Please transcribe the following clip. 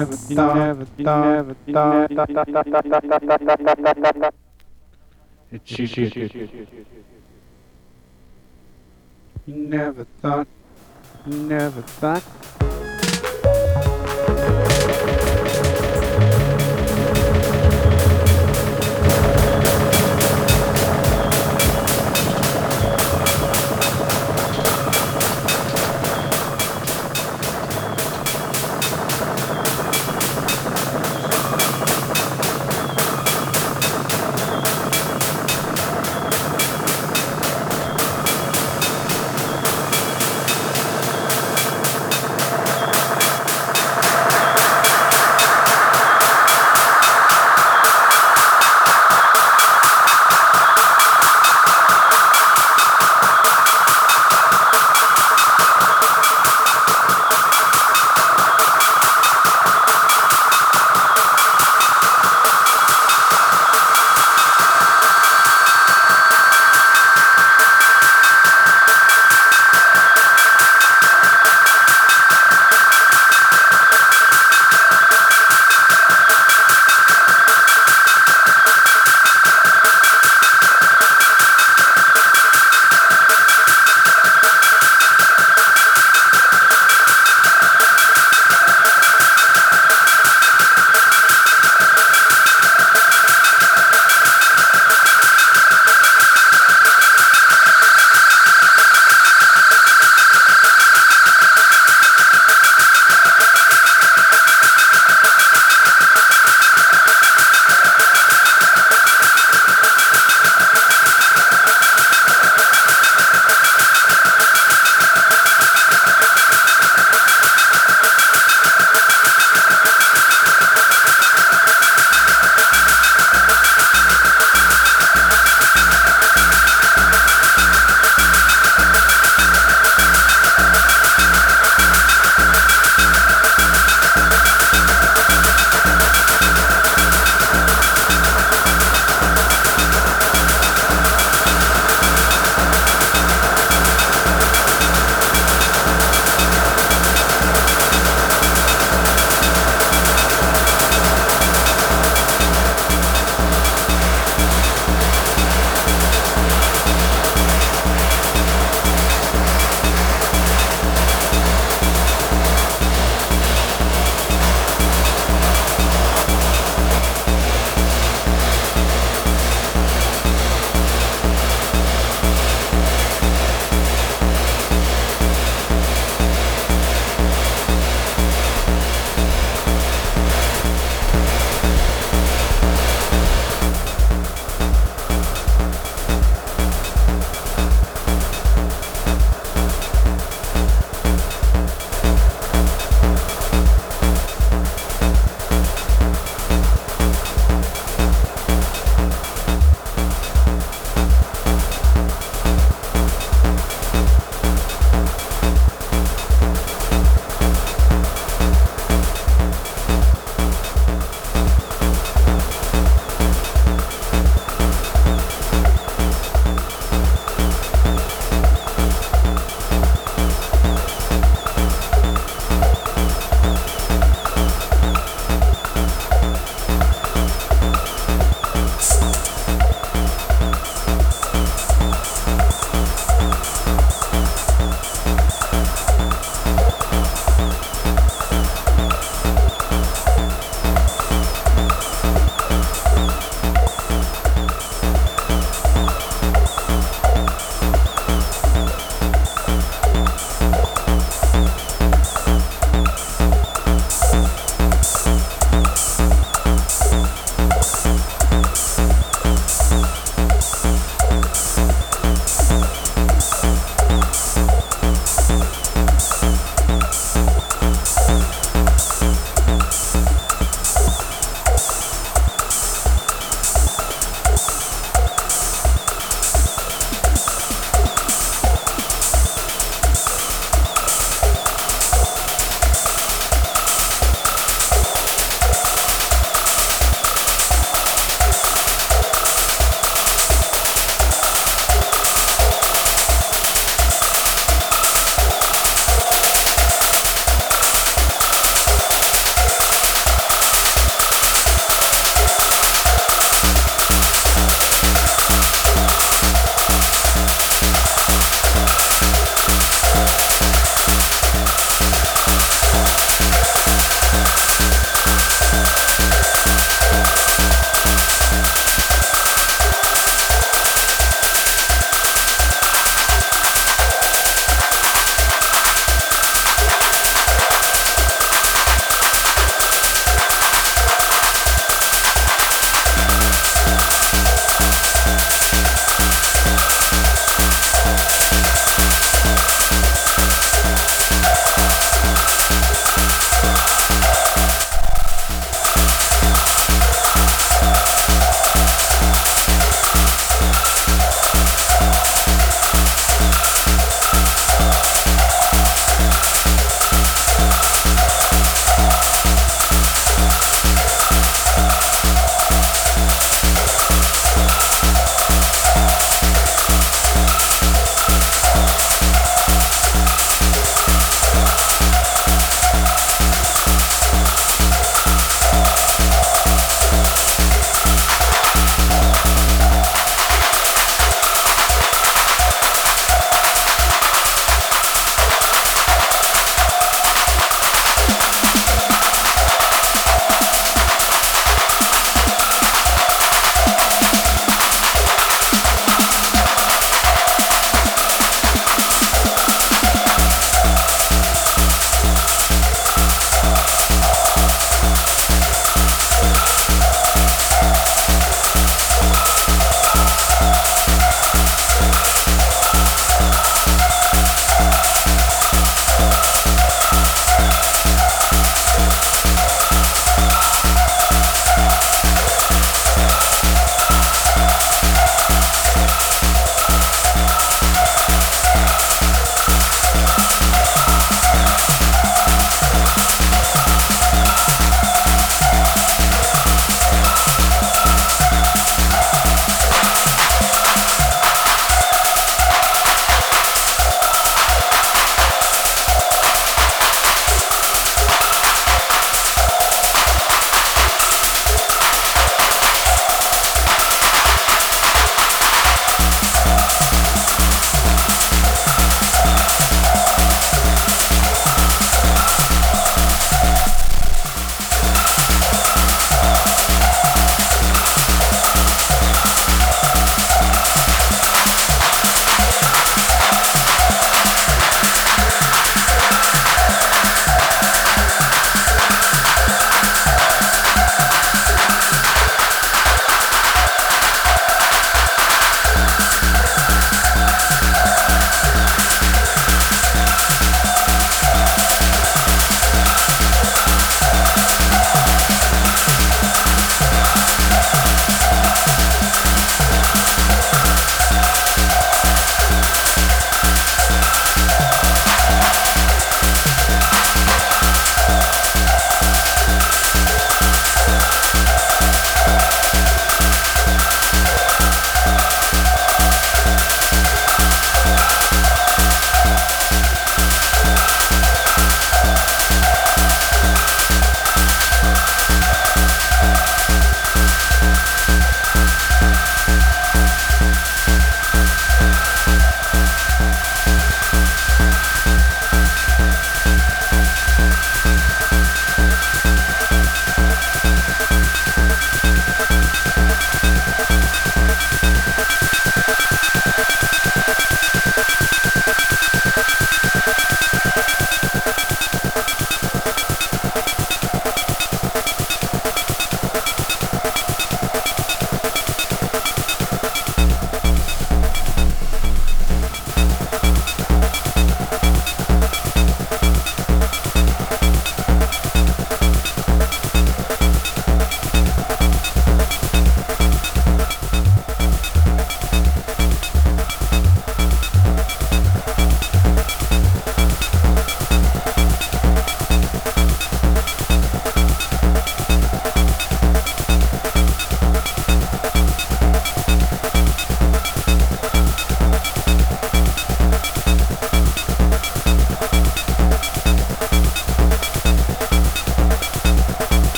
Never thought, you thought, that you should. You never thought, you never thought.